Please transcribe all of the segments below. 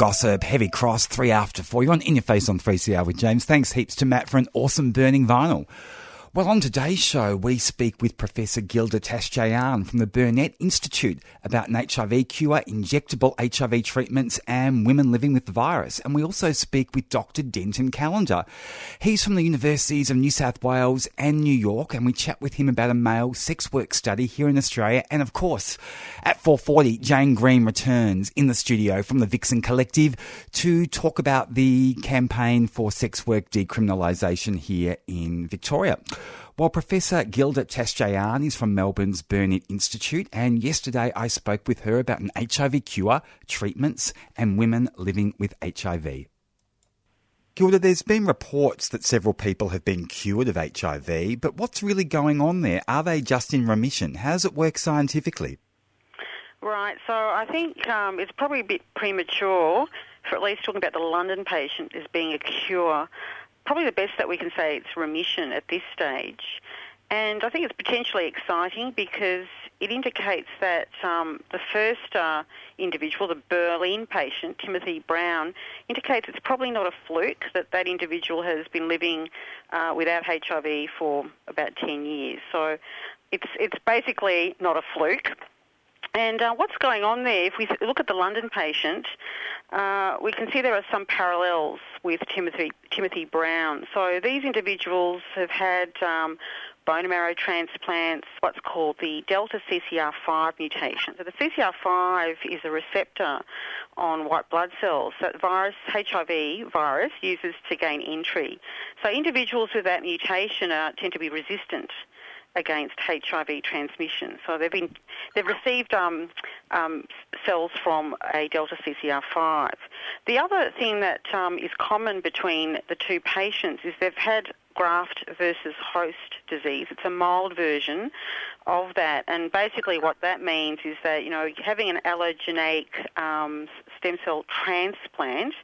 Gossip, Heavy Cross, 3 after 4. You're on In Your Face on 3CR with James. Thanks heaps to Matt for an awesome burning vinyl. Well, on today's show, we speak with Professor Gilda Tachedjian from the Burnet Institute about an HIV cure, injectable HIV treatments, and women living with the virus. And we also speak with Dr. Denton Callander. He's from the Universities of New South Wales and New York, and we chat with him about a male sex work study here in Australia. And of course, at 4.40, Jane Green returns in the studio from the Vixen Collective to talk about the campaign for sex work decriminalisation here in Victoria. Well, Professor Gilda Tachedjian is from Melbourne's Burnet Institute, and yesterday I spoke with her about an HIV cure, treatments, and women living with HIV. Gilda, there's been reports that several people have been cured of HIV, but what's really going on there? Are they just in remission? How does it work scientifically? Right, so I think um, it's probably a bit premature for at least talking about the London patient as being a cure probably the best that we can say it's remission at this stage. And I think it's potentially exciting because it indicates that um, the first uh, individual, the Berlin patient, Timothy Brown, indicates it's probably not a fluke that that individual has been living uh, without HIV for about 10 years. So it's, it's basically not a fluke. And uh, what's going on there, if we look at the London patient, uh, we can see there are some parallels with Timothy, Timothy Brown. So these individuals have had um, bone marrow transplants, what's called the delta CCR5 mutation. So the CCR5 is a receptor on white blood cells that virus, HIV virus uses to gain entry. So individuals with that mutation are, tend to be resistant against HIV transmission. So they've been they've received um, um, cells from a delta CCR5. The other thing that um, is common between the two patients is they've had graft versus host disease. It's a mild version of that, and basically what that means is that you know having an allogeneic um, stem cell transplant.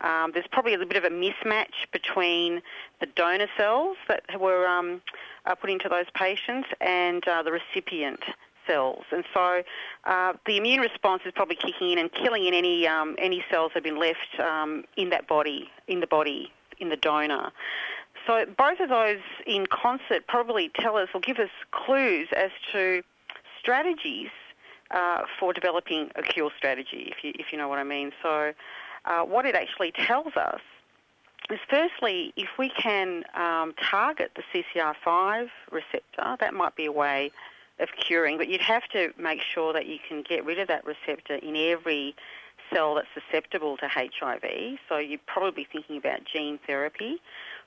Um, there's probably a little bit of a mismatch between the donor cells that were um, uh, put into those patients and uh, the recipient cells. And so uh, the immune response is probably kicking in and killing in any um, any cells that have been left um, in that body, in the body, in the donor. So both of those in concert probably tell us or give us clues as to strategies uh, for developing a cure strategy, if you if you know what I mean. So uh, what it actually tells us firstly, if we can um, target the CCR5 receptor, that might be a way of curing, but you'd have to make sure that you can get rid of that receptor in every cell that's susceptible to HIV. So you'd probably thinking about gene therapy,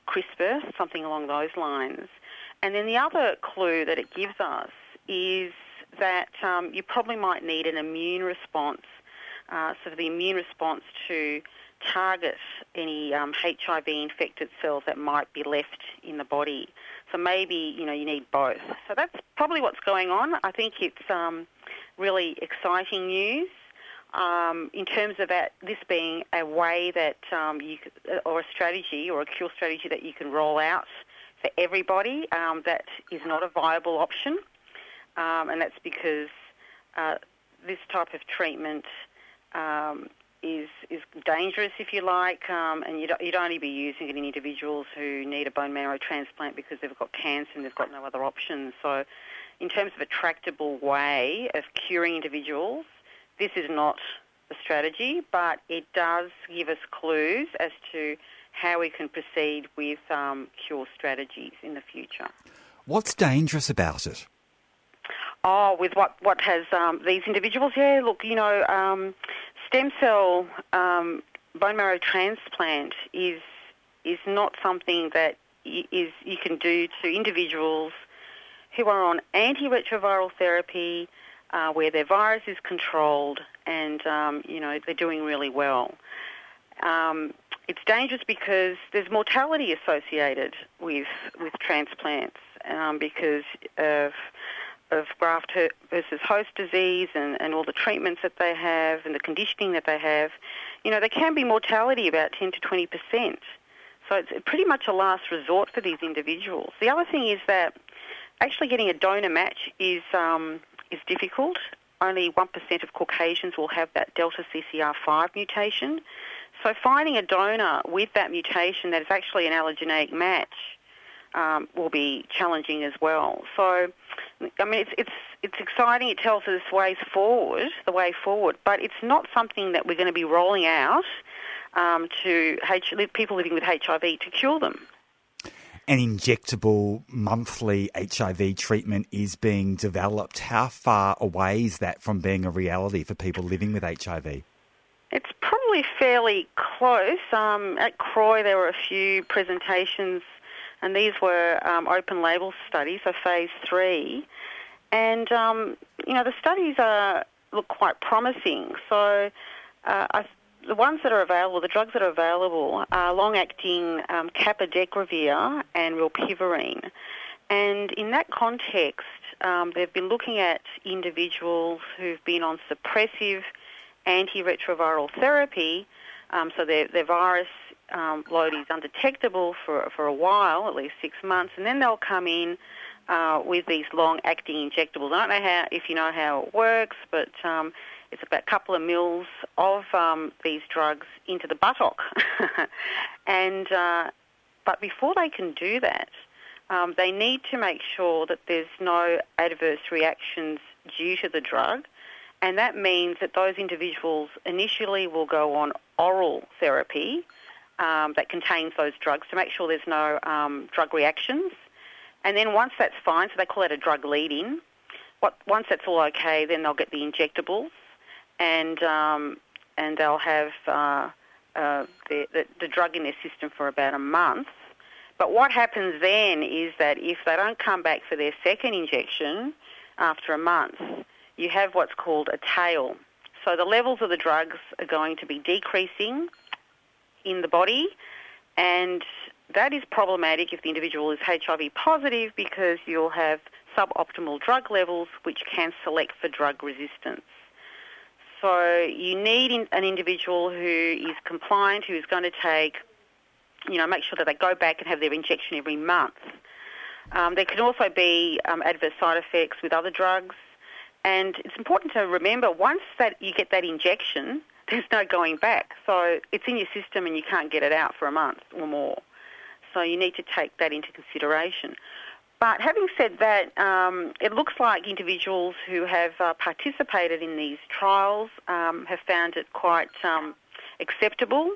CRISPR, something along those lines. And then the other clue that it gives us is that um, you probably might need an immune response, uh, so the immune response to target any um, HIV infected cells that might be left in the body. So maybe you know you need both. So that's probably what's going on. I think it's um, really exciting news. Um, in terms of that, this being a way that um, you or a strategy or a cure strategy that you can roll out for everybody, um, that is not a viable option, um, and that's because uh, this type of treatment is is dangerous, if you like, um, and you'd, you'd only be using it in individuals who need a bone marrow transplant because they've got cancer and they've got no other options. So, in terms of a tractable way of curing individuals, this is not the strategy, but it does give us clues as to how we can proceed with um, cure strategies in the future. What's dangerous about it? Oh, with what what has um, these individuals? Yeah, look, you know, um, stem cell um, bone marrow transplant is is not something that is you can do to individuals who are on antiretroviral therapy, uh, where their virus is controlled, and um, you know they're doing really well. Um, it's dangerous because there's mortality associated with with transplants um, because of of graft versus host disease and, and all the treatments that they have and the conditioning that they have, you know, there can be mortality about 10 to 20 percent. So it's pretty much a last resort for these individuals. The other thing is that actually getting a donor match is um, is difficult. Only 1% of Caucasians will have that delta CCR5 mutation. So finding a donor with that mutation that is actually an allogeneic match um, will be challenging as well. So, I mean, it's it's it's exciting. It tells us ways forward, the way forward, but it's not something that we're going to be rolling out um, to H- people living with HIV to cure them. An injectable monthly HIV treatment is being developed. How far away is that from being a reality for people living with HIV? It's probably fairly close. Um, at CROI, there were a few presentations and these were um, open label studies, so phase three. And um, you know the studies are look quite promising. So uh, I, the ones that are available, the drugs that are available, are long-acting um, and rilpivirine. And in that context, um, they've been looking at individuals who've been on suppressive antiretroviral therapy, um, so their, their virus um, load is undetectable for, for a while, at least six months, and then they'll come in uh, with these long-acting injectables. I don't know how if you know how it works, but um, it's about a couple of mils of um, these drugs into the buttock, and uh, but before they can do that, um, they need to make sure that there's no adverse reactions due to the drug, and that means that those individuals initially will go on oral therapy um, that contains those drugs to make sure there's no um, drug reactions. And then once that's fine, so they call it a drug lead-in. What, once that's all okay, then they'll get the injectables, and um, and they'll have uh, uh, the, the, the drug in their system for about a month. But what happens then is that if they don't come back for their second injection after a month, you have what's called a tail. So the levels of the drugs are going to be decreasing in the body, and that is problematic if the individual is HIV positive because you'll have suboptimal drug levels which can select for drug resistance. So you need an individual who is compliant, who is going to take, you know, make sure that they go back and have their injection every month. Um, there can also be um, adverse side effects with other drugs, and it's important to remember once that you get that injection, there's no going back. So it's in your system and you can't get it out for a month or more. So you need to take that into consideration. But having said that, um, it looks like individuals who have uh, participated in these trials um, have found it quite um, acceptable.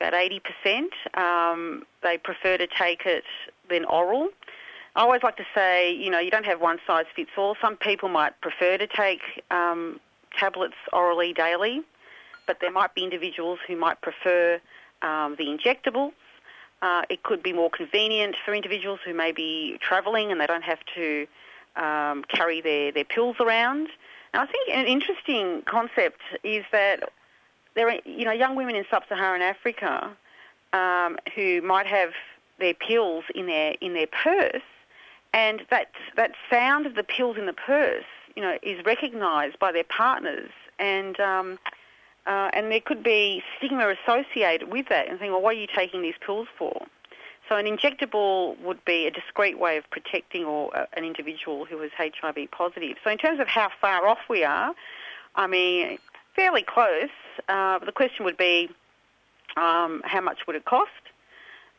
About 80%. Um, they prefer to take it than oral. I always like to say, you know, you don't have one size fits all. Some people might prefer to take um, tablets orally daily but there might be individuals who might prefer um, the injectables. Uh, it could be more convenient for individuals who may be travelling and they don't have to um, carry their, their pills around. And I think an interesting concept is that there are you know young women in sub-Saharan Africa um, who might have their pills in their in their purse, and that that sound of the pills in the purse, you know, is recognised by their partners, and um, uh, and there could be stigma associated with that and saying, well, what are you taking these pills for? So an injectable would be a discreet way of protecting or uh, an individual who is HIV positive. So in terms of how far off we are, I mean, fairly close. Uh, the question would be, um, how much would it cost?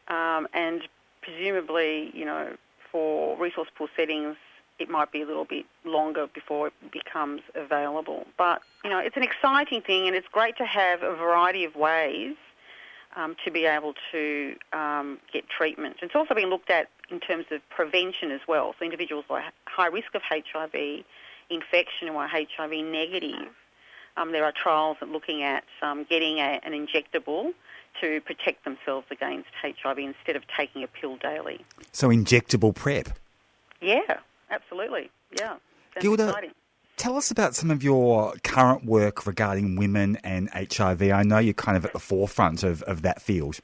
Um, and presumably, you know, for resource poor settings, it might be a little bit longer before it becomes available. But, you know, it's an exciting thing and it's great to have a variety of ways um, to be able to um, get treatment. It's also being looked at in terms of prevention as well. So individuals with high risk of HIV infection or HIV negative, um, there are trials looking at um, getting a, an injectable to protect themselves against HIV instead of taking a pill daily. So injectable PrEP. Yeah, absolutely. Yeah. That's Gilda, exciting. tell us about some of your current work regarding women and HIV. I know you're kind of at the forefront of, of that field.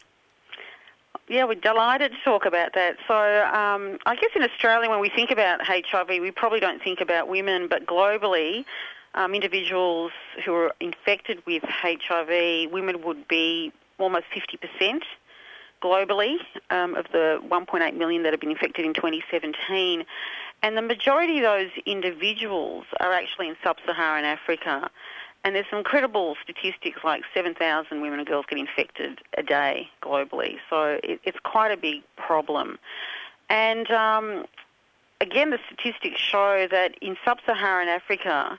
Yeah, we're delighted to talk about that. So, um, I guess in Australia, when we think about HIV, we probably don't think about women, but globally, um, individuals who are infected with HIV, women would be almost 50% globally um, of the 1.8 million that have been infected in 2017. And the majority of those individuals are actually in sub-Saharan Africa. And there's some incredible statistics like 7,000 women and girls get infected a day globally. So it, it's quite a big problem. And um, again, the statistics show that in sub-Saharan Africa,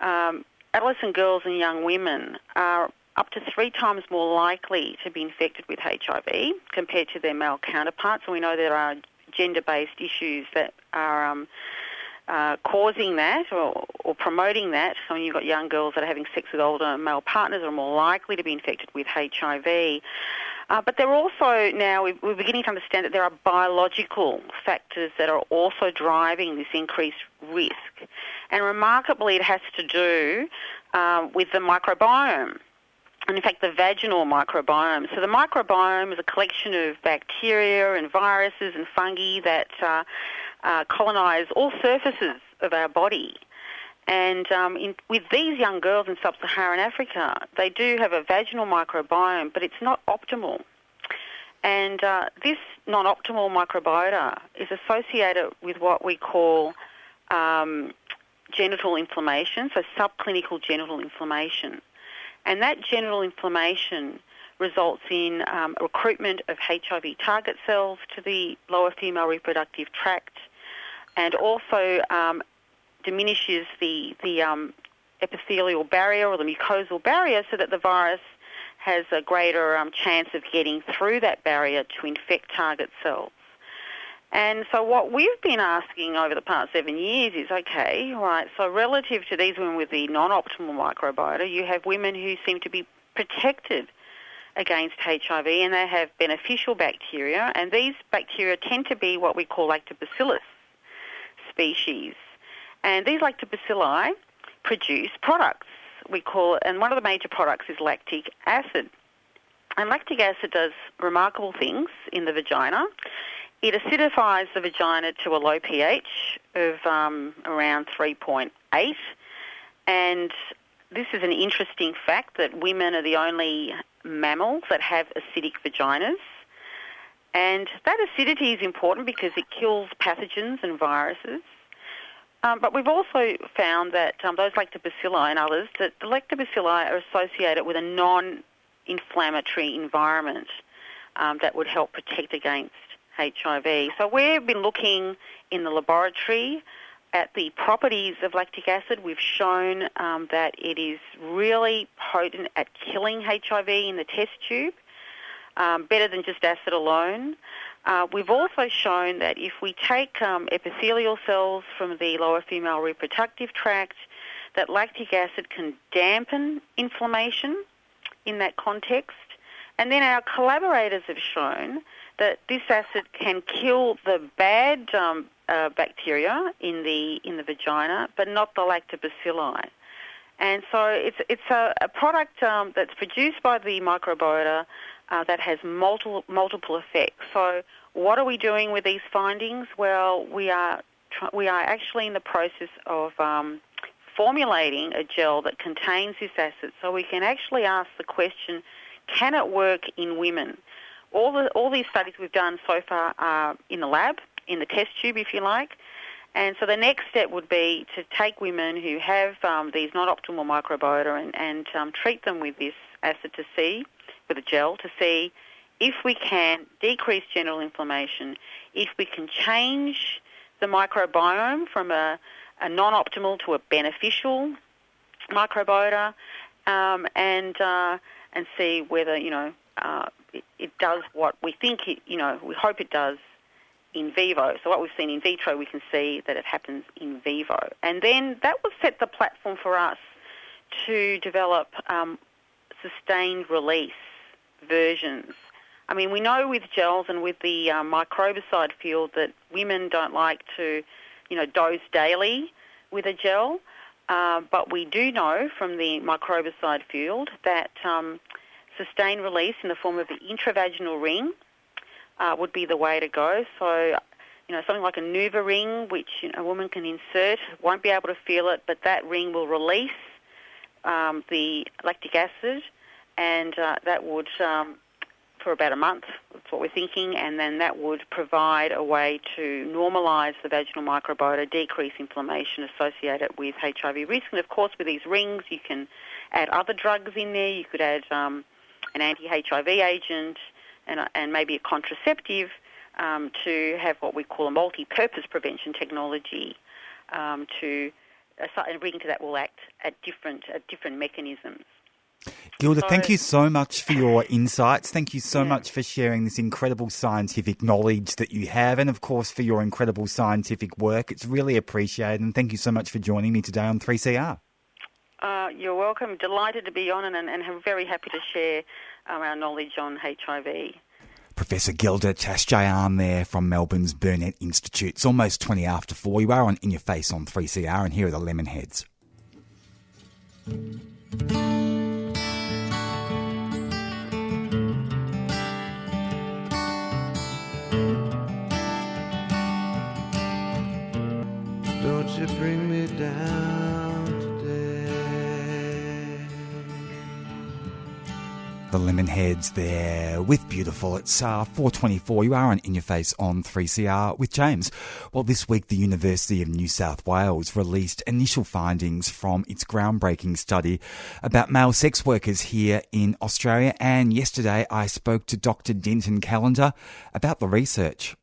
um, adolescent girls and young women are up to three times more likely to be infected with HIV compared to their male counterparts. And we know there are gender-based issues that are um, uh, causing that or, or, promoting that. So when you've got young girls that are having sex with older male partners are more likely to be infected with HIV. Uh, but there are also now, we're beginning to understand that there are biological factors that are also driving this increased risk. And remarkably, it has to do uh, with the microbiome and in fact the vaginal microbiome. So the microbiome is a collection of bacteria and viruses and fungi that uh, uh, colonise all surfaces of our body. And um, in, with these young girls in sub-Saharan Africa, they do have a vaginal microbiome, but it's not optimal. And uh, this non-optimal microbiota is associated with what we call um, genital inflammation, so subclinical genital inflammation. And that genital inflammation results in um, recruitment of HIV target cells to the lower female reproductive tract and also um, diminishes the, the um, epithelial barrier or the mucosal barrier so that the virus has a greater um, chance of getting through that barrier to infect target cells. And so what we've been asking over the past seven years is, okay, right, so relative to these women with the non-optimal microbiota, you have women who seem to be protected against HIV and they have beneficial bacteria and these bacteria tend to be what we call lactobacillus species. And these lactobacilli produce products we call, and one of the major products is lactic acid. And lactic acid does remarkable things in the vagina. It acidifies the vagina to a low pH of um, around 3.8. And this is an interesting fact that women are the only mammals that have acidic vaginas. And that acidity is important because it kills pathogens and viruses. Um, but we've also found that um, those lactobacilli and others, that the lactobacilli are associated with a non-inflammatory environment um, that would help protect against HIV. So we've been looking in the laboratory at the properties of lactic acid. We've shown um, that it is really potent at killing HIV in the test tube, um, better than just acid alone. Uh, we've also shown that if we take um, epithelial cells from the lower female reproductive tract, that lactic acid can dampen inflammation in that context. And then our collaborators have shown that this acid can kill the bad um, uh, bacteria in the in the vagina, but not the lactobacilli. And so it's it's a, a product um, that's produced by the microbiota uh, that has multiple multiple effects. So what are we doing with these findings? Well, we are we are actually in the process of um, formulating a gel that contains this acid, so we can actually ask the question: Can it work in women? All the all these studies we've done so far are in the lab, in the test tube, if you like. And so the next step would be to take women who have um, these non-optimal microbiota and, and um, treat them with this acid to see, with a gel, to see if we can decrease genital inflammation, if we can change the microbiome from a, a non-optimal to a beneficial microbiota, um, and uh, and see whether you know uh, it, does what we think it, you know, we hope it does in vivo. So what we've seen in vitro, we can see that it happens in vivo. And then that will set the platform for us to develop um, sustained release versions. I mean, we know with gels and with the uh, microbicide field that women don't like to, you know, dose daily with a gel. Uh, but we do know from the microbicide field that um, sustained release in the form of the intravaginal ring uh, would be the way to go. So, you know, something like a NuvaRing, ring, which you know, a woman can insert, won't be able to feel it, but that ring will release um, the lactic acid, and uh, that would, um, for about a month, that's what we're thinking, and then that would provide a way to normalise the vaginal microbiota, decrease inflammation associated with HIV risk. And of course, with these rings, you can add other drugs in there. You could add um, an anti-HIV agent and, and maybe a contraceptive um, to have what we call a multi-purpose prevention technology um, to a ring to that will act at different at different mechanisms. Gilda, so, thank you so much for your insights. Thank you so yeah. much for sharing this incredible scientific knowledge that you have, and of course for your incredible scientific work. It's really appreciated, and thank you so much for joining me today on 3CR. Uh, you're welcome. Delighted to be on, and, and very happy to share um, our knowledge on HIV. Professor Gilda Tachedjian there from Melbourne's Burnet Institute. It's almost 20 after 4. You are on In Your Face on 3CR, and here are the Lemonheads. Don't you bring me down the Lemonheads there with Beautiful. It's uh, 4.24. You are on In Your Face on 3CR with James. Well, this week the University of New South Wales released initial findings from its groundbreaking study about male sex workers here in Australia. And yesterday I spoke to Dr. Denton Callander about the research.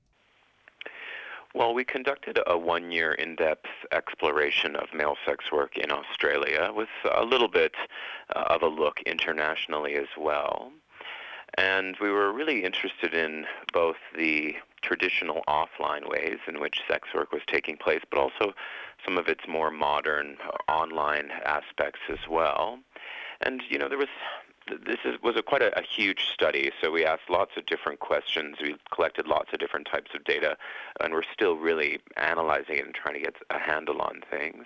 Well, we conducted a one year in depth exploration of male sex work in Australia with a little bit uh, of a look internationally as well. And we were really interested in both the traditional offline ways in which sex work was taking place, but also some of its more modern online aspects as well. And, you know, there was this is, was a, quite a, a, huge study, so we asked lots of different questions. We collected lots of different types of data, and we're still really analyzing it and trying to get a handle on things.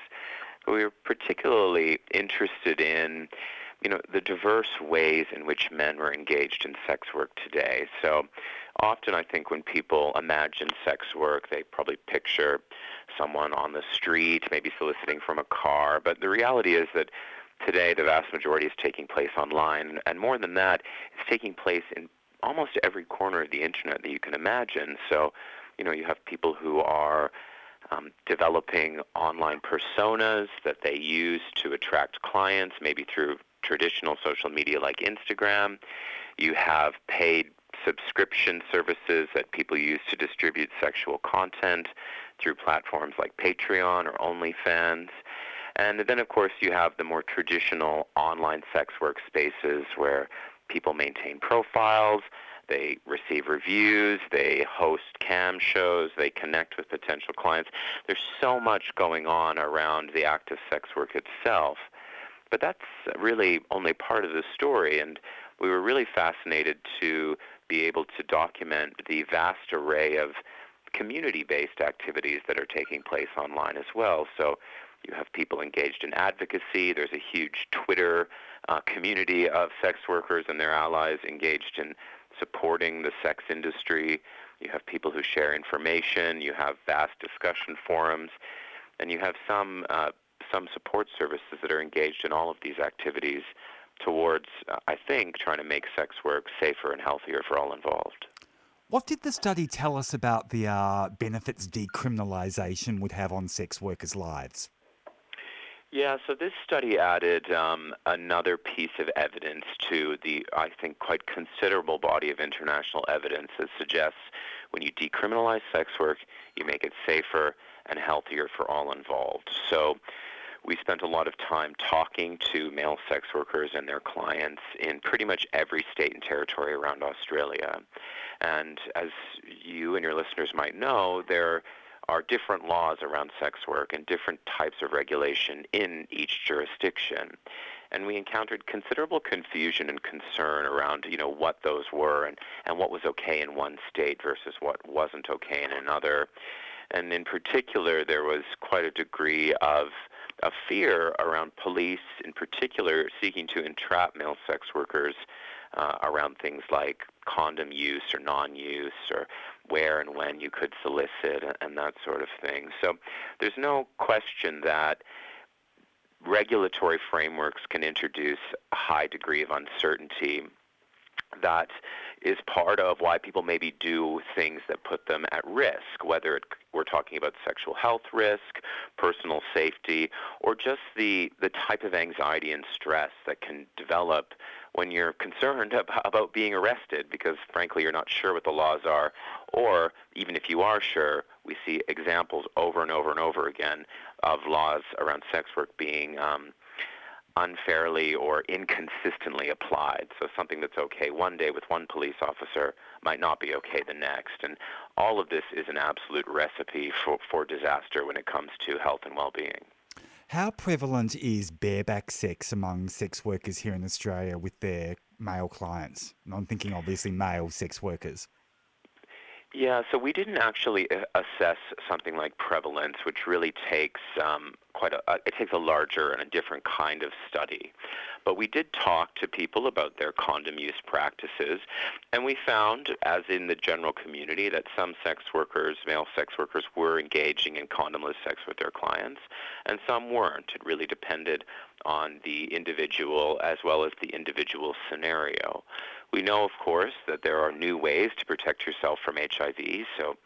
But we were particularly interested in, you know, the diverse ways in which men were engaged in sex work today. So often I think when people imagine sex work, they probably picture someone on the street, maybe soliciting from a car. But the reality is that Today, the vast majority is taking place online, and more than that, it's taking place in almost every corner of the internet that you can imagine. So, you know, you have people who are um, developing online personas that they use to attract clients, maybe through traditional social media like Instagram. You have paid subscription services that people use to distribute sexual content through platforms like Patreon or OnlyFans. And then, of course, you have the more traditional online sex work spaces where people maintain profiles, they receive reviews, they host cam shows, they connect with potential clients. There's so much going on around the act of sex work itself. But that's really only part of the story, and we were really fascinated to be able to document the vast array of community-based activities that are taking place online as well. So you have people engaged in advocacy. There's a huge Twitter uh, community of sex workers and their allies engaged in supporting the sex industry. You have people who share information. You have vast discussion forums, and you have some uh, some support services that are engaged in all of these activities towards, uh, I think, trying to make sex work safer and healthier for all involved. What did the study tell us about the uh, benefits decriminalisation would have on sex workers' lives? Yeah, so this study added um, another piece of evidence to the, I think, quite considerable body of international evidence that suggests when you decriminalize sex work, you make it safer and healthier for all involved. So we spent a lot of time talking to male sex workers and their clients in pretty much every state and territory around Australia. And as you and your listeners might know, there are different laws around sex work and different types of regulation in each jurisdiction. And we encountered considerable confusion and concern around, you know, what those were and, and what was okay in one state versus what wasn't okay in another. And in particular, there was quite a degree of a fear around police, in particular, seeking to entrap male sex workers uh, around things like condom use or non-use or where and when you could solicit and that sort of thing. So there's no question that regulatory frameworks can introduce a high degree of uncertainty that is part of why people maybe do things that put them at risk, whether it, we're talking about sexual health risk, personal safety, or just the, the type of anxiety and stress that can develop when you're concerned about being arrested because, frankly, you're not sure what the laws are. Or even if you are sure, we see examples over and over and over again of laws around sex work being um, unfairly or inconsistently applied. So something that's okay one day with one police officer might not be okay the next. And all of this is an absolute recipe for, for disaster when it comes to health and well-being. How prevalent is bareback sex among sex workers here in Australia with their male clients? And I'm thinking obviously male sex workers. Yeah, so we didn't actually uh, assess something like prevalence, which really takes um, quite a uh, it takes a larger and a different kind of study. But we did talk to people about their condom use practices, and we found, as in the general community, that some sex workers, male sex workers, were engaging in condomless sex with their clients, and some weren't. It really depended on the individual as well as the individual scenario. We know, of course, that there are new ways to protect yourself from HIV. So,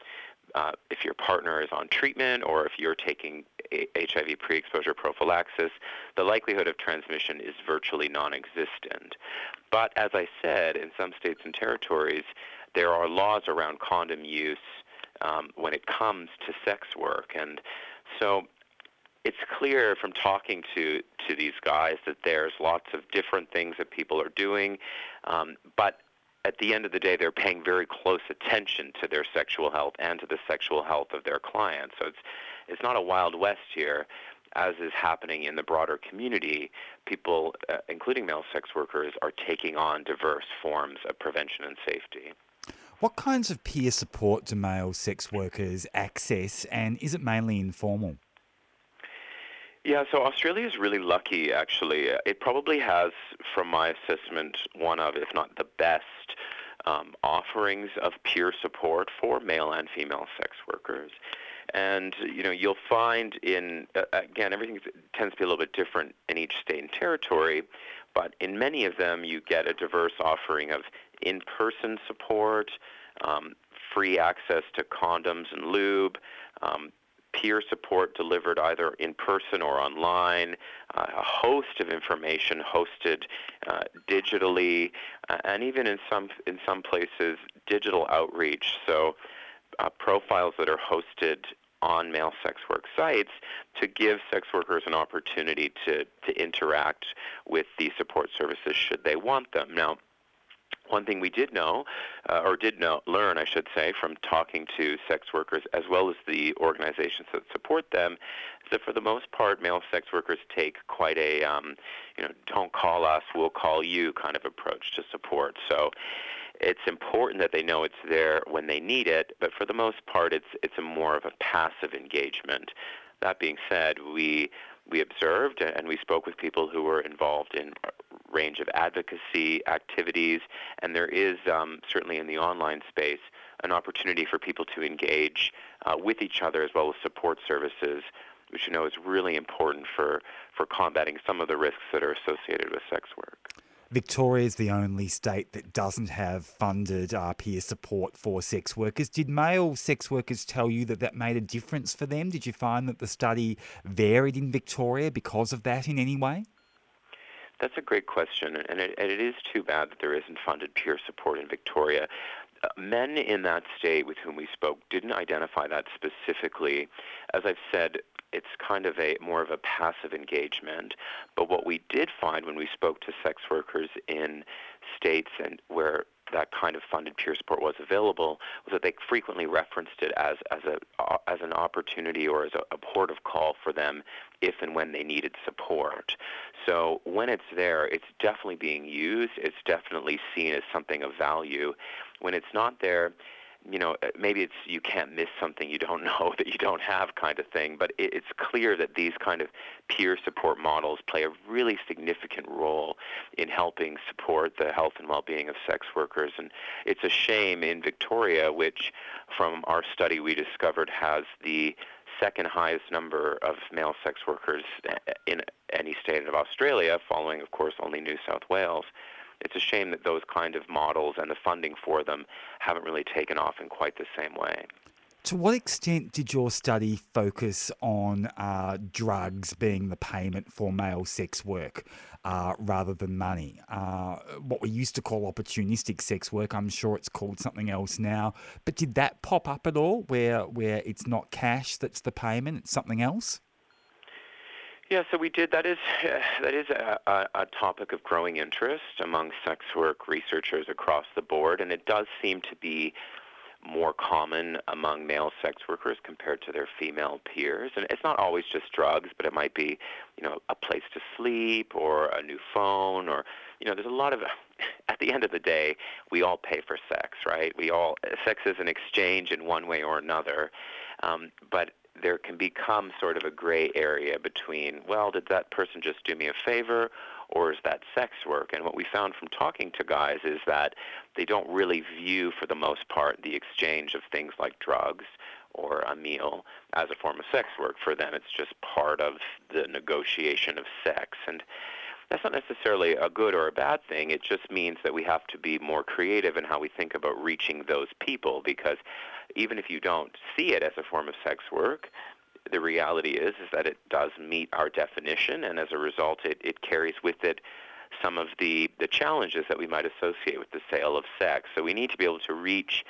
uh, if your partner is on treatment or if you're taking HIV pre exposure prophylaxis, the likelihood of transmission is virtually non existent. But as I said, in some states and territories, there are laws around condom use um, when it comes to sex work. And so it's clear from talking to, to these guys that there's lots of different things that people are doing, um, but at the end of the day, they're paying very close attention to their sexual health and to the sexual health of their clients. So it's it's not a wild west here, as is happening in the broader community. People, uh, including male sex workers, are taking on diverse forms of prevention and safety. What kinds of peer support do male sex workers access, and is it mainly informal? Yeah, so Australia is really lucky, actually. It probably has, from my assessment, one of, if not the best, um, offerings of peer support for male and female sex workers. And you know, you'll find in uh, again, everything tends to be a little bit different in each state and territory, but in many of them, you get a diverse offering of in-person support, um, free access to condoms and lube, um, peer support delivered either in person or online, uh, a host of information hosted uh, digitally, uh, and even in some in some places digital outreach. So uh, profiles that are hosted on male sex work sites to give sex workers an opportunity to, to interact with these support services should they want them. Now, one thing we did know, uh, or did know, learn, I should say, from talking to sex workers as well as the organizations that support them, is that for the most part, male sex workers take quite a, um, you know, don't call us, we'll call you kind of approach to support. So it's important that they know it's there when they need it, but for the most part, it's it's a more of a passive engagement. That being said, we we observed and we spoke with people who were involved in range of advocacy activities, and there is um, certainly in the online space an opportunity for people to engage uh, with each other as well as support services, which you know is really important for, for combating some of the risks that are associated with sex work. Victoria is the only state that doesn't have funded uh, peer support for sex workers. Did male sex workers tell you that that made a difference for them? Did you find that the study varied in Victoria because of that in any way? That's a great question, and it, and it is too bad that there isn't funded peer support in Victoria. Uh, men in that state with whom we spoke didn't identify that specifically. As I've said, it's kind of a more of a passive engagement. But what we did find when we spoke to sex workers in states and where that kind of funded peer support was available was that they frequently referenced it as as a uh, as an opportunity or as a, a port of call for them if and when they needed support. So when it's there, it's definitely being used. It's definitely seen as something of value. When it's not there, you know, uh, maybe it's you can't miss something you don't know that you don't have kind of thing, but it, it's clear that these kind of peer support models play a really significant role in helping support the health and well-being of sex workers. And it's a shame in Victoria, which from our study we discovered has the second highest number of male sex workers uh, in any state of Australia, following, of course, only New South Wales it's a shame that those kind of models and the funding for them haven't really taken off in quite the same way. To what extent did your study focus on uh, drugs being the payment for male sex work uh, rather than money? Uh, what we used to call opportunistic sex work, I'm sure it's called something else now. But did that pop up at all, where where it's not cash that's the payment, it's something else? Yeah, so we did. That is that is a, a, a, topic of growing interest among sex work researchers across the board, and it does seem to be more common among male sex workers compared to their female peers. And it's not always just drugs, but it might be, you know, a place to sleep or a new phone or, you know, there's a lot of. At the end of the day, we all pay for sex, right? We all sex is an exchange in one way or another. Um, but there can become sort of a gray area between, well, did that person just do me a favor or is that sex work? And what we found from talking to guys is that they don't really view, for the most part, the exchange of things like drugs or a meal as a form of sex work. For them, it's just part of the negotiation of sex. And that's not necessarily a good or a bad thing. It just means that we have to be more creative in how we think about reaching those people because even if you don't see it as a form of sex work, the reality is is that it does meet our definition and as a result it, it carries with it some of the, the challenges that we might associate with the sale of sex. So we need to be able to reach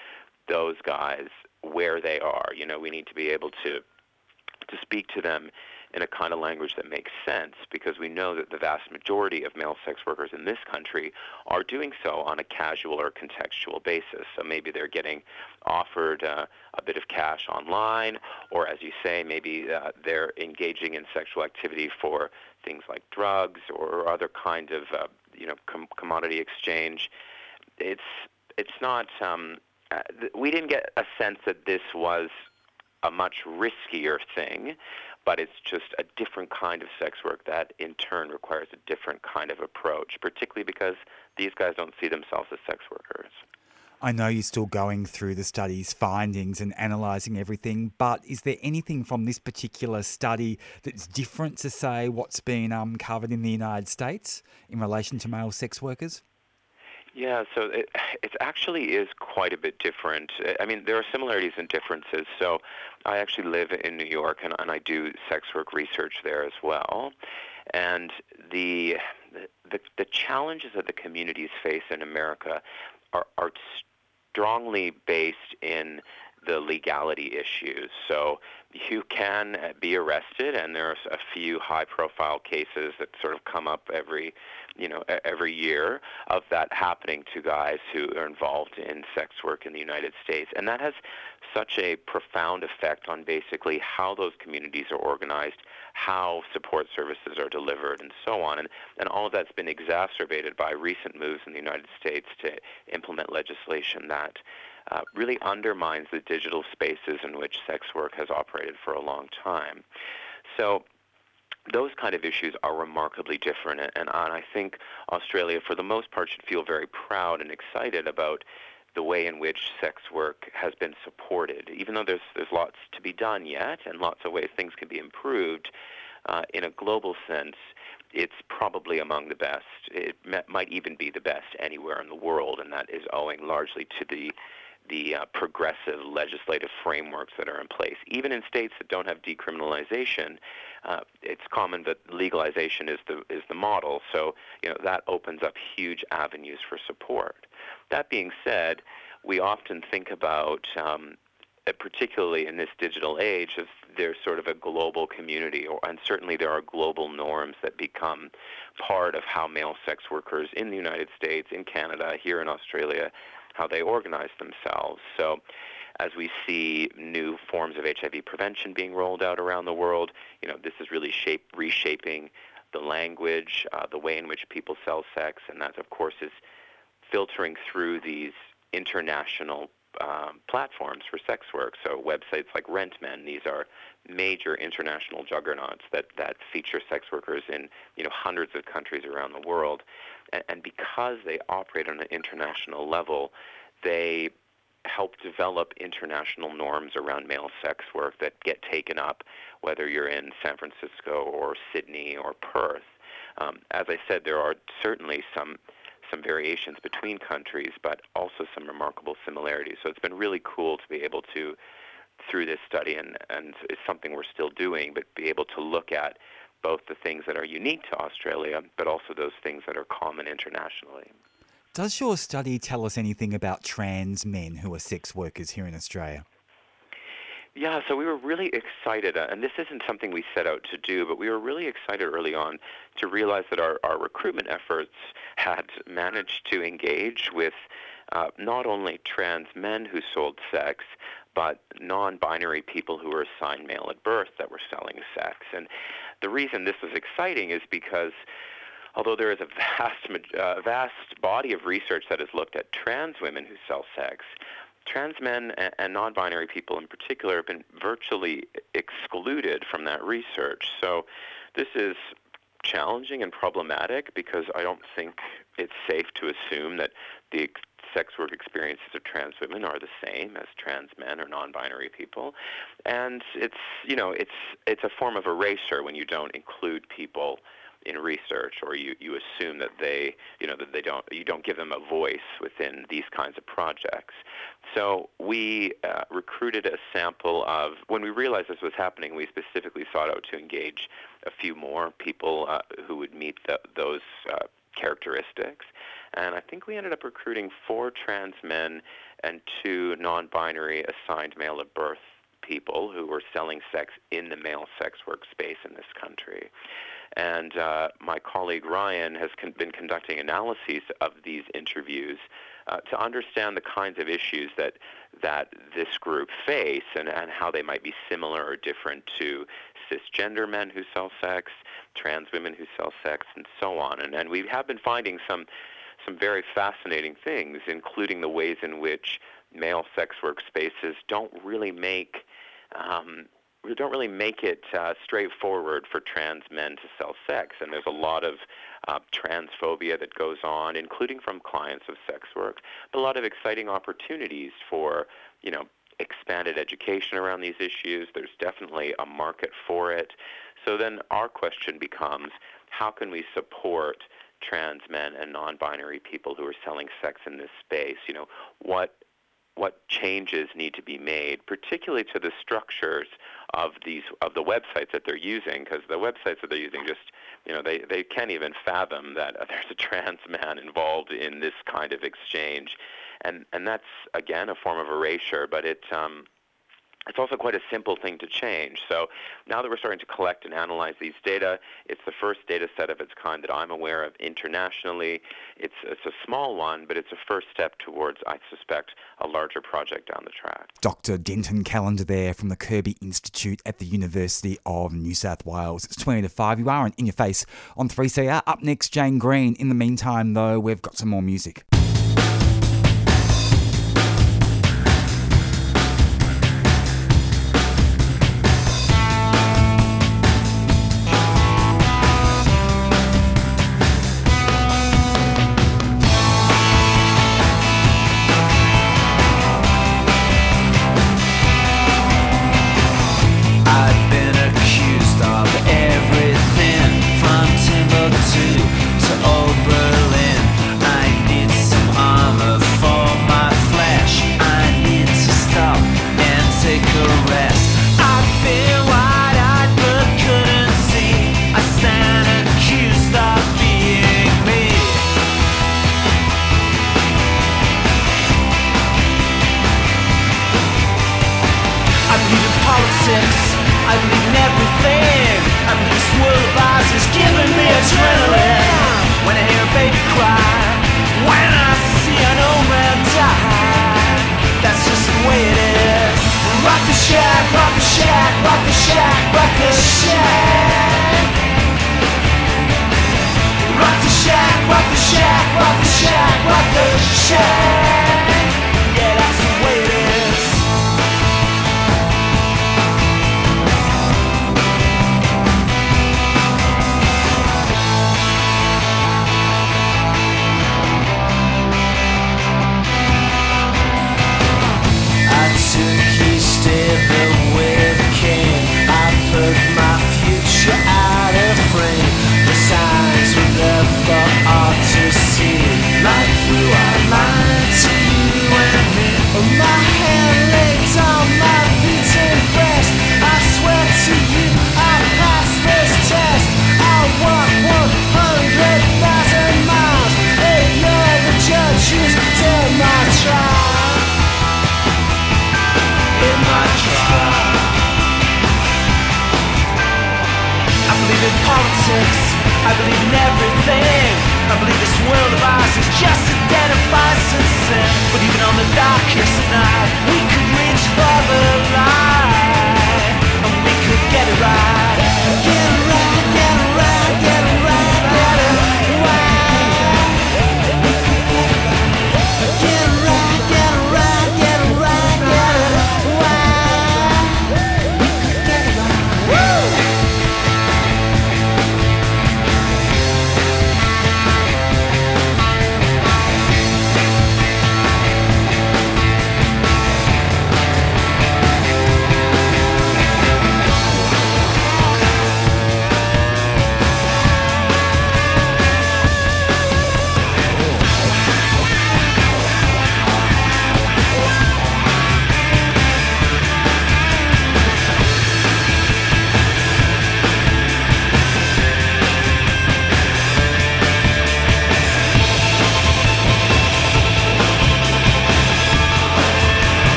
those guys where they are. You know, we need to be able to to speak to them in a kind of language that makes sense because we know that the vast majority of male sex workers in this country are doing so on a casual or contextual basis. So maybe they're getting offered uh, a bit of cash online, or as you say, maybe uh, they're engaging in sexual activity for things like drugs or other kind of uh, you know com- commodity exchange. It's it's not. Um, uh, th- we didn't get a sense that this was a much riskier thing but it's just a different kind of sex work that in turn requires a different kind of approach, particularly because these guys don't see themselves as sex workers. I know you're still going through the study's findings and analysing everything, but is there anything from this particular study that's different to, say, what's been um, covered in the United States in relation to male sex workers? Yeah, so it, it actually is quite a bit different. I mean, there are similarities and differences. So I actually live in New York, and, and I do sex work research there as well. And the, the, the challenges that the communities face in America are, are strongly based in the legality issues. So you can be arrested, and there's a few high-profile cases that sort of come up every, you know, every year of that happening to guys who are involved in sex work in the United States, and that has such a profound effect on basically how those communities are organized, how support services are delivered, and so on. And, and all of that's been exacerbated by recent moves in the United States to implement legislation that uh, really undermines the digital spaces in which sex work has operated for a long time. So those kind of issues are remarkably different, and, and I think Australia, for the most part, should feel very proud and excited about the way in which sex work has been supported. Even though there's there's lots to be done yet, and lots of ways things can be improved, uh, in a global sense, it's probably among the best. It might even be the best anywhere in the world, and that is owing largely to the the uh, progressive legislative frameworks that are in place. Even in states that don't have decriminalization, uh, it's common that legalization is the is the model. So you know that opens up huge avenues for support. That being said, we often think about um, particularly in this digital age, there's sort of a global community, or, and certainly there are global norms that become part of how male sex workers in the United States, in Canada, here in Australia, how they organize themselves. So as we see new forms of HIV prevention being rolled out around the world, you know, this is really shape, reshaping the language, uh, the way in which people sell sex, and that, of course, is filtering through these international um, platforms for sex work. So websites like RentMen, these are major international juggernauts that, that feature sex workers in you know hundreds of countries around the world. And, and because they operate on an international level, they help develop international norms around male sex work that get taken up, whether you're in San Francisco or Sydney or Perth. Um, as I said, there are certainly some some variations between countries, but also some remarkable similarities. So it's been really cool to be able to, through this study, and, and it's something we're still doing, but be able to look at both the things that are unique to Australia, but also those things that are common internationally. Does your study tell us anything about trans men who are sex workers here in Australia? Yeah, so we were really excited, uh, and this isn't something we set out to do, but we were really excited early on to realize that our, our recruitment efforts had managed to engage with uh, not only trans men who sold sex, but non-binary people who were assigned male at birth that were selling sex. And the reason this was exciting is because although there is a vast, uh, vast body of research that has looked at trans women who sell sex, trans men and, and non-binary people in particular have been virtually excluded from that research. So this is challenging and problematic because I don't think it's safe to assume that the sex work experiences of trans women are the same as trans men or non-binary people and it's you know it's it's a form of erasure when you don't include people in research or you, you assume that they you know that they don't you don't give them a voice within these kinds of projects so we uh, recruited a sample of when we realized this was happening we specifically sought out to engage a few more people uh, who would meet the, those uh, characteristics and I think we ended up recruiting four trans men and two non-binary assigned male at birth people who were selling sex in the male sex work space in this country. And uh, my colleague Ryan has con- been conducting analyses of these interviews uh, to understand the kinds of issues that that this group face and, and how they might be similar or different to cisgender men who sell sex, trans women who sell sex, and so on. And, and we have been finding some some very fascinating things, including the ways in which male sex work spaces don't really make um, we don't really make it uh, straightforward for trans men to sell sex, and there's a lot of uh, transphobia that goes on, including from clients of sex work. But a lot of exciting opportunities for, you know, expanded education around these issues. There's definitely a market for it. So then our question becomes, how can we support trans men and non-binary people who are selling sex in this space? You know, what what changes need to be made, particularly to the structures of these of the websites that they're using, because the websites that they're using just you know they they can't even fathom that there's a trans man involved in this kind of exchange, and and that's again a form of erasure, but it um, it's also quite a simple thing to change. So now that we're starting to collect and analyze these data, it's the first data set of its kind that I'm aware of internationally. It's, it's a small one, but it's a first step towards, I suspect, a larger project down the track. Dr. Denton Callander there from the Kirby Institute at the University of New South Wales. It's 20 to 5. You are in your face on 3CR. Up next, Jane Green. In the meantime, though, we've got some more music.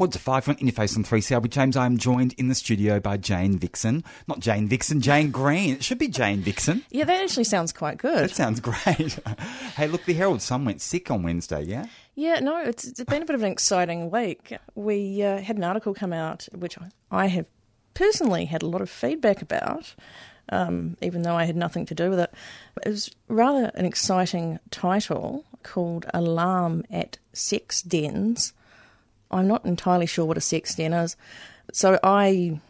Quads of five from In Your Face on 3CR with James. I am joined in the studio by Jane Vixen. Not Jane Vixen, Jane Green. It should be Jane Vixen. Yeah, that actually sounds quite good. That sounds great. hey, look, the Herald Sun went sick on Wednesday, yeah? Yeah, no, it's, it's been a bit of an exciting week. We uh, had an article come out, which I, I have personally had a lot of feedback about, um, even though I had nothing to do with it. It was rather an exciting title called Alarm at Sex Dens. I'm not entirely sure what a sex den is. So I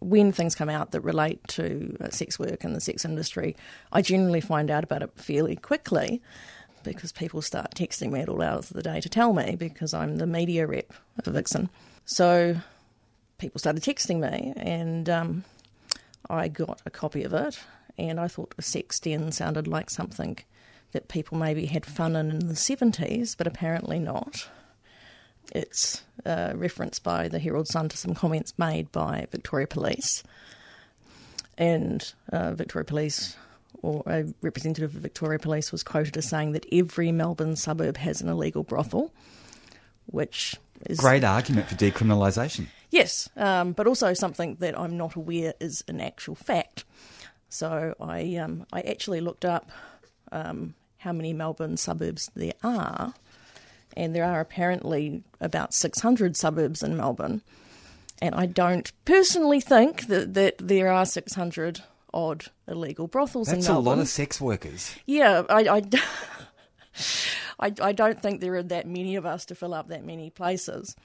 when things come out that relate to uh, sex work and the sex industry, I generally find out about it fairly quickly because people start texting me at all hours of the day to tell me because I'm the media rep for Vixen. So people started texting me and um, I got a copy of it and I thought a sex den sounded like something that people maybe had fun in in the 70s, but apparently not. It's uh, referenced by the Herald Sun to some comments made by Victoria Police. And uh, Victoria Police, or a representative of Victoria Police, was quoted as saying that every Melbourne suburb has an illegal brothel, which is. Great argument for decriminalisation. Yes, um, but also something that I'm not aware is an actual fact. So I, um, I actually looked up um, how many Melbourne suburbs there are, and there are apparently about 600 suburbs in Melbourne. And I don't personally think that, that there are 600 odd illegal brothels That's in Melbourne. That's a lot of sex workers. Yeah, I, I, I, I don't think there are that many of us to fill up that many places.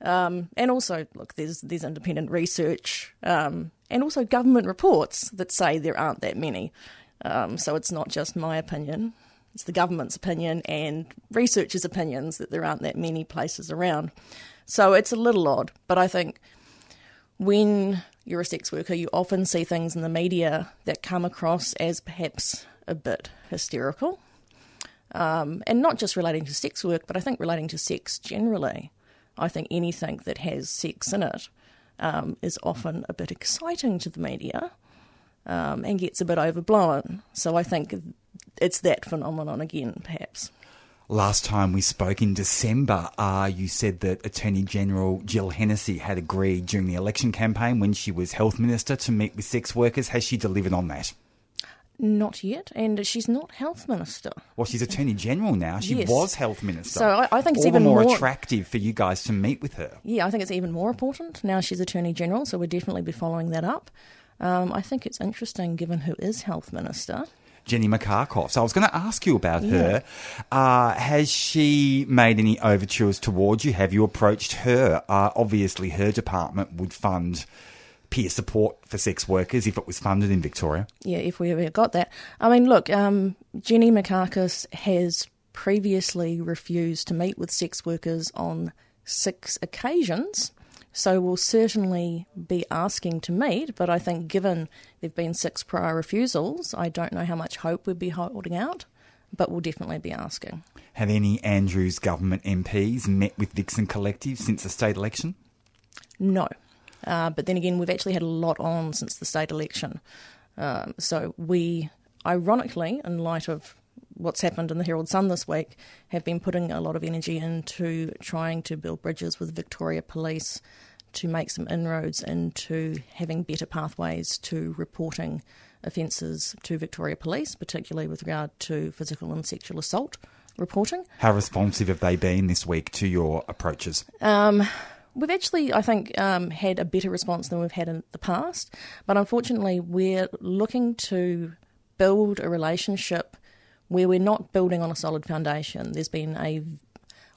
Um, and also, look, there's there's independent research um, and also government reports that say there aren't that many. Um, so it's not just my opinion; it's the government's opinion and researchers' opinions that there aren't that many places around. So it's a little odd, but I think when you're a sex worker, you often see things in the media that come across as perhaps a bit hysterical. Um, and not just relating to sex work, but I think relating to sex generally. I think anything that has sex in it um, is often a bit exciting to the media um, and gets a bit overblown. So I think it's that phenomenon again, perhaps. Last time we spoke in December, uh, you said that Attorney General Jill Hennessy had agreed during the election campaign when she was Health Minister to meet with sex workers. Has she delivered on that? Not yet, and she's not health minister. Well, she's attorney general now. She Yes. was health minister. So I- I think it's All even more, more- attractive for you guys to meet with her. Yeah, I think it's even more important now she's attorney general. So we'll definitely be following that up. Um, I think it's interesting, given who is health minister. Jenny Mikakos. So I was going to ask you about her. Uh, has she made any overtures towards you? Have you approached her? Uh, obviously, her department would fund peer support for sex workers if it was funded in Victoria. Yeah, if we ever got that. I mean, look, um, Jenny Mikakos has previously refused to meet with sex workers on six occasions. So we'll certainly be asking to meet, but I think given there've been six prior refusals, I don't know how much hope we'd be holding out, but we'll definitely be asking. Have any Andrews government MPs met with Vixen Collective since the state election? No. Uh, but then again, we've actually had a lot on since the state election. Um, so we, ironically, in light of what's happened in the Herald Sun this week, have been putting a lot of energy into trying to build bridges with Victoria Police to make some inroads into having better pathways to reporting offences to Victoria Police, particularly with regard to physical and sexual assault reporting. How responsive have they been this week to your approaches? We've actually, I think, um, had a better response than we've had in the past, but unfortunately, we're looking to build a relationship where we're not building on a solid foundation. There's been a,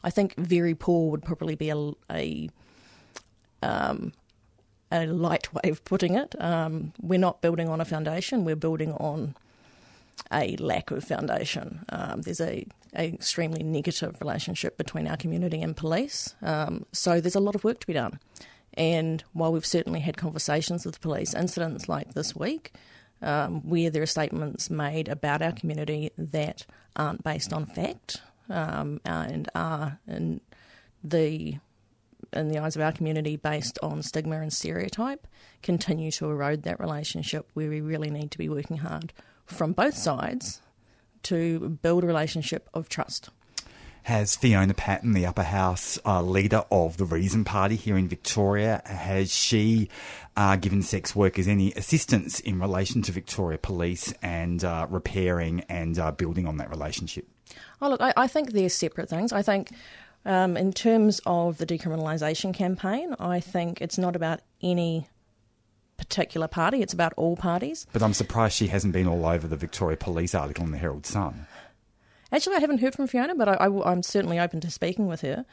I think, very poor would probably be a, a um, a light way of putting it. Um, we're not building on a foundation. We're building on a lack of foundation. Um, there's a, a extremely negative relationship between our community and police. Um, so there's a lot of work to be done. And while we've certainly had conversations with police, incidents like this week, um, where there are statements made about our community that aren't based on fact um, and are in the in the eyes of our community based on stigma and stereotype continue to erode that relationship where we really need to be working hard from both sides to build a relationship of trust. Has Fiona Patten, the upper house uh, leader of the Reason Party here in Victoria, has she uh, given sex workers any assistance in relation to Victoria Police and uh, repairing and uh, building on that relationship? Oh, look, I, I think they're separate things. I think, um, in terms of the decriminalisation campaign, I think it's not about any particular party, it's about all parties. But I'm surprised she hasn't been all over the Victoria Police article in the Herald Sun. Actually, I haven't heard from Fiona, but I, am certainly open to speaking with her.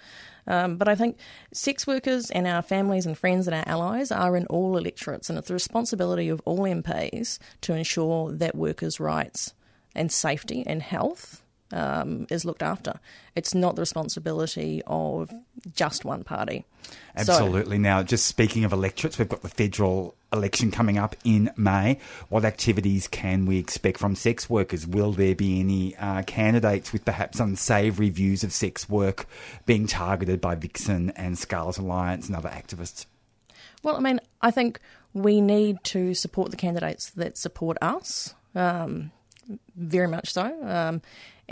Um, but I think sex workers and our families and friends and our allies are in all electorates, and it's the responsibility of all MPs to ensure that workers' rights and safety and health um, is looked after. It's not the responsibility of just one party. So- Absolutely. now, just speaking of electorates, we've got the federal election coming up in May. What activities can we expect from sex workers? Will there be any uh, candidates with perhaps unsavoury views of sex work being targeted by Vixen and Scarlet Alliance and other activists? Well, I mean, I think we need to support the candidates that support us, um, very much so. Um,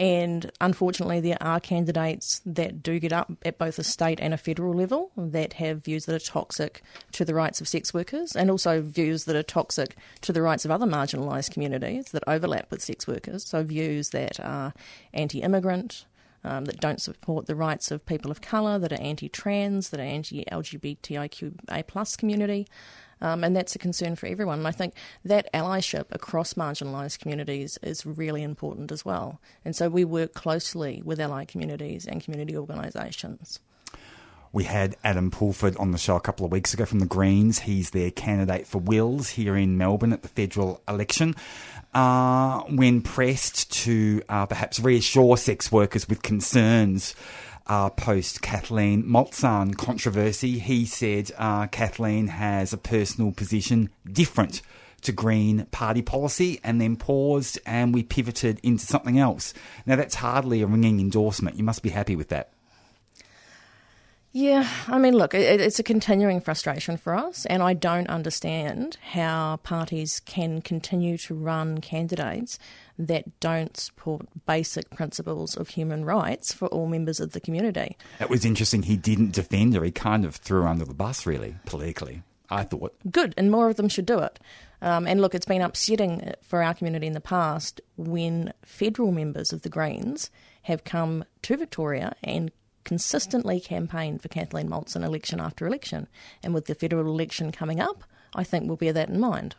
and unfortunately, there are candidates that do get up at both a state and a federal level that have views that are toxic to the rights of sex workers and also views that are toxic to the rights of other marginalised communities that overlap with sex workers. So, views that are anti immigrant, um, that don't support the rights of people of colour, that are anti-trans, that are anti-LGBTIQA plus community, um, and that's a concern for everyone. And I think that allyship across marginalised communities is really important as well. And so we work closely with allied communities and community organisations. We had Adam Pulford on the show a couple of weeks ago from the Greens. He's their candidate for Wills here in Melbourne at the federal election. Uh, when pressed to uh, perhaps reassure sex workers with concerns uh, post Kathleen Maltzahn controversy. He said uh, Kathleen has a personal position different to Green Party policy and then paused and we pivoted into something else. Now, that's hardly a ringing endorsement. You must be happy with that. Yeah, I mean, look, it, it's a continuing frustration for us, and I don't understand how parties can continue to run candidates that don't support basic principles of human rights for all members of the community. It was interesting. He didn't defend her. He kind of threw her under the bus, really, politically. I thought. Good, and more of them should do it. Um, and look, it's been upsetting for our community in the past when federal members of the Greens have come to Victoria and consistently campaigned for Kathleen Maltzahn election after election. And with the federal election coming up, I think we'll bear that in mind.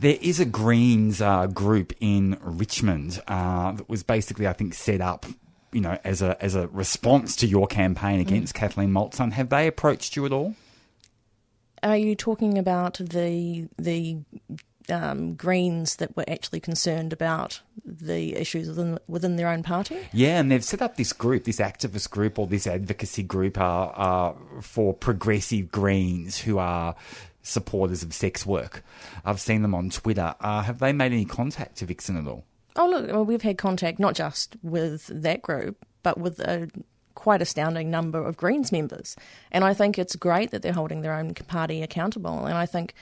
There is a Greens uh, group in Richmond uh, that was basically, I think, set up. You know, as a as a response to your campaign against mm. Kathleen Maltzahn, have they approached you at all? Are you talking about the the um, Greens that were actually concerned about the issues within within their own party. Yeah, and they've set up this group, this activist group or this advocacy group, uh, uh, for progressive Greens who are supporters of sex work. I've seen them on Twitter. Uh, have they made any contact to Vixen at all? Oh, look, well, we've had contact not just with that group, but with a quite astounding number of Greens members. And I think it's great that they're holding their own party accountable. And I think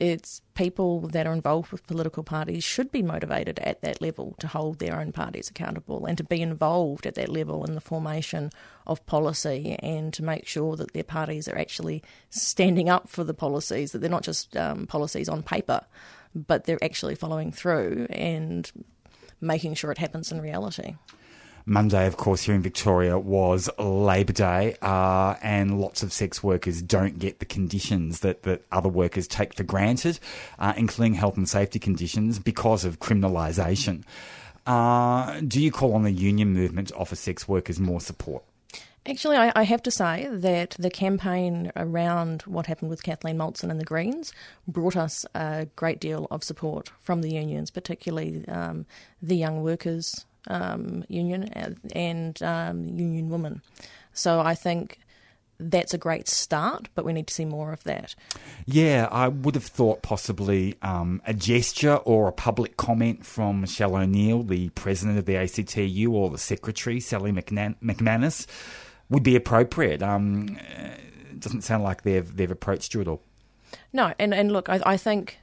it's people that are involved with political parties should be motivated at that level to hold their own parties accountable and to be involved at that level in the formation of policy and to make sure that their parties are actually standing up for the policies, that they're not just um, policies on paper, but they're actually following through and making sure it happens in reality. Monday, of course, here in Victoria was Labor Day, uh, and lots of sex workers don't get the conditions that, that other workers take for granted, uh, including health and safety conditions, because of criminalisation. Uh, do you call on the union movement to offer sex workers more support? Actually, I, I, have to say that the campaign around what happened with Kathleen Maltzahn and the Greens brought us a great deal of support from the unions, particularly um, the Young Workers um, Union and um, Union Women. So I think that's a great start, but we need to see more of that. Yeah, I would have thought possibly um, a gesture or a public comment from Michele O'Neil, the president of the ACTU, or the secretary, Sally McManus, would be appropriate. Um, it doesn't sound like they've they've approached you at all. No, and, and look, I, I think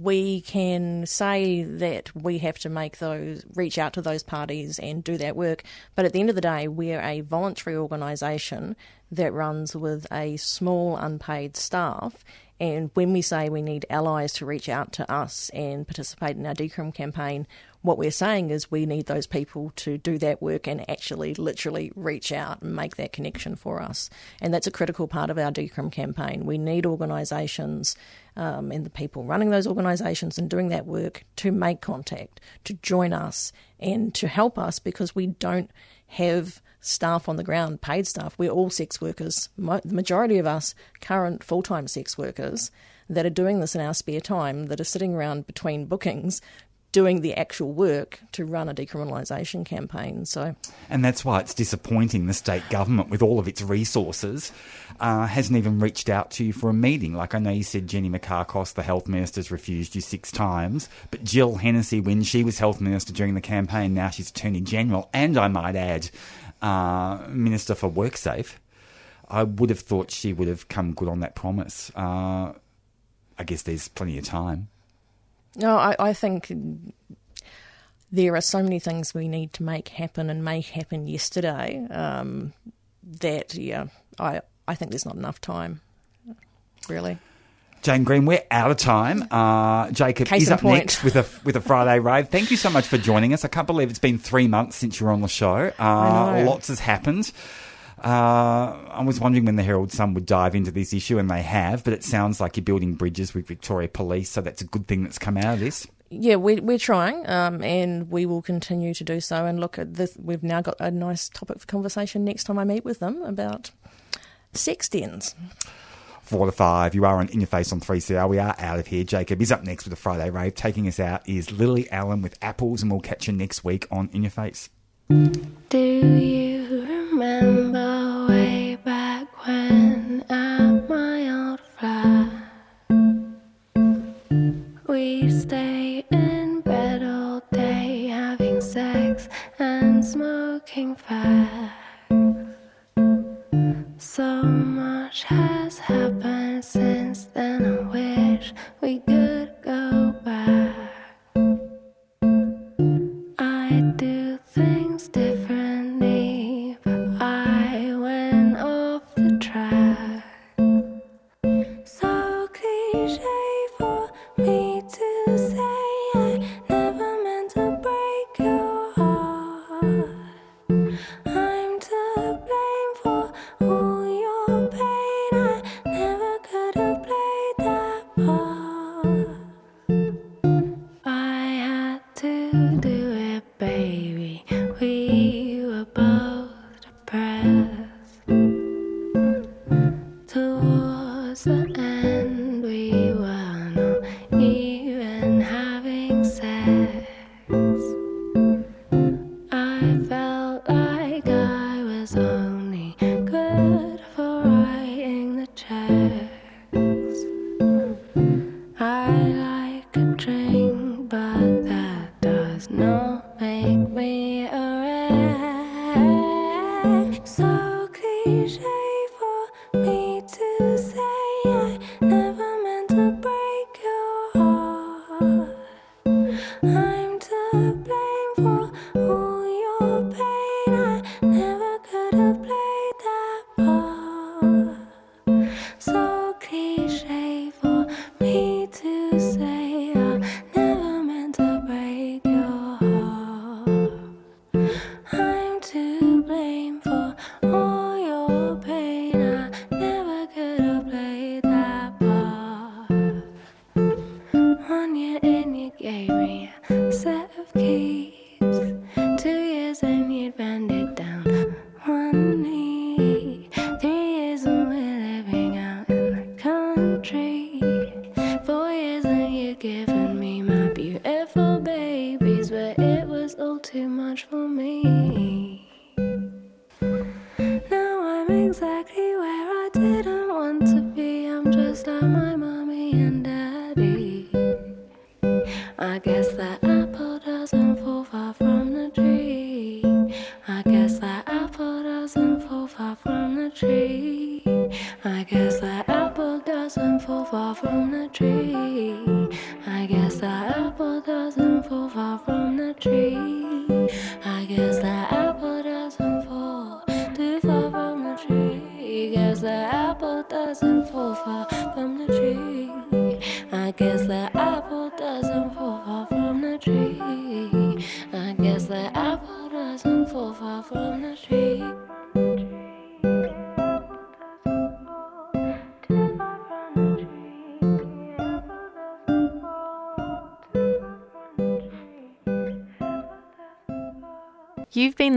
we can say that we have to make those reach out to those parties and do that work. But at the end of the day we're a voluntary organisation that runs with a small unpaid staff and when we say we need allies to reach out to us and participate in our decrim campaign what we're saying is we need those people to do that work and actually literally reach out and make that connection for us. And that's a critical part of our decrim campaign. We need organisations um, and the people running those organisations and doing that work to make contact, to join us, and to help us because we don't have staff on the ground, paid staff. We're all sex workers. the majority of us, current full time sex workers, that are doing this in our spare time, that are sitting around between bookings doing the actual work to run a decriminalisation campaign. So, and that's why it's disappointing the state government, with all of its resources, uh, hasn't even reached out to you for a meeting. Like I know you said, Jenny Mikakos, the health minister's refused you six times, but Jill Hennessy, when she was health minister during the campaign, now she's attorney general, and I might add, uh, minister for WorkSafe. I would have thought she would have come good on that promise. Uh, I guess there's plenty of time. No, I, I think there are so many things we need to make happen and make happen yesterday um, that, yeah, I, I think there's not enough time, really. Jane Green, we're out of time. Uh, Jacob Case is up point. next with a with a Friday rave. Thank you so much for joining us. I can't believe it's been three months since you were on the show. Uh, lots has happened. Uh, I was wondering when the Herald Sun would dive into this issue, and they have, but it sounds like you're building bridges with Victoria Police, so that's a good thing that's come out of this. Yeah, we, we're trying, um, and we will continue to do so. And look at this, we've now got a nice topic for conversation next time I meet with them about sex dens four to five. You are on In Your Face on 3CR. We are out of here. Jacob is up next with a Friday rave. Taking us out is Lily Allen with Apples, and we'll catch you next week on In Your Face. Do you remember way back when at my old flat? We stay in bed all day having sex and smoking fags. So much has since then I wish we could. Oh.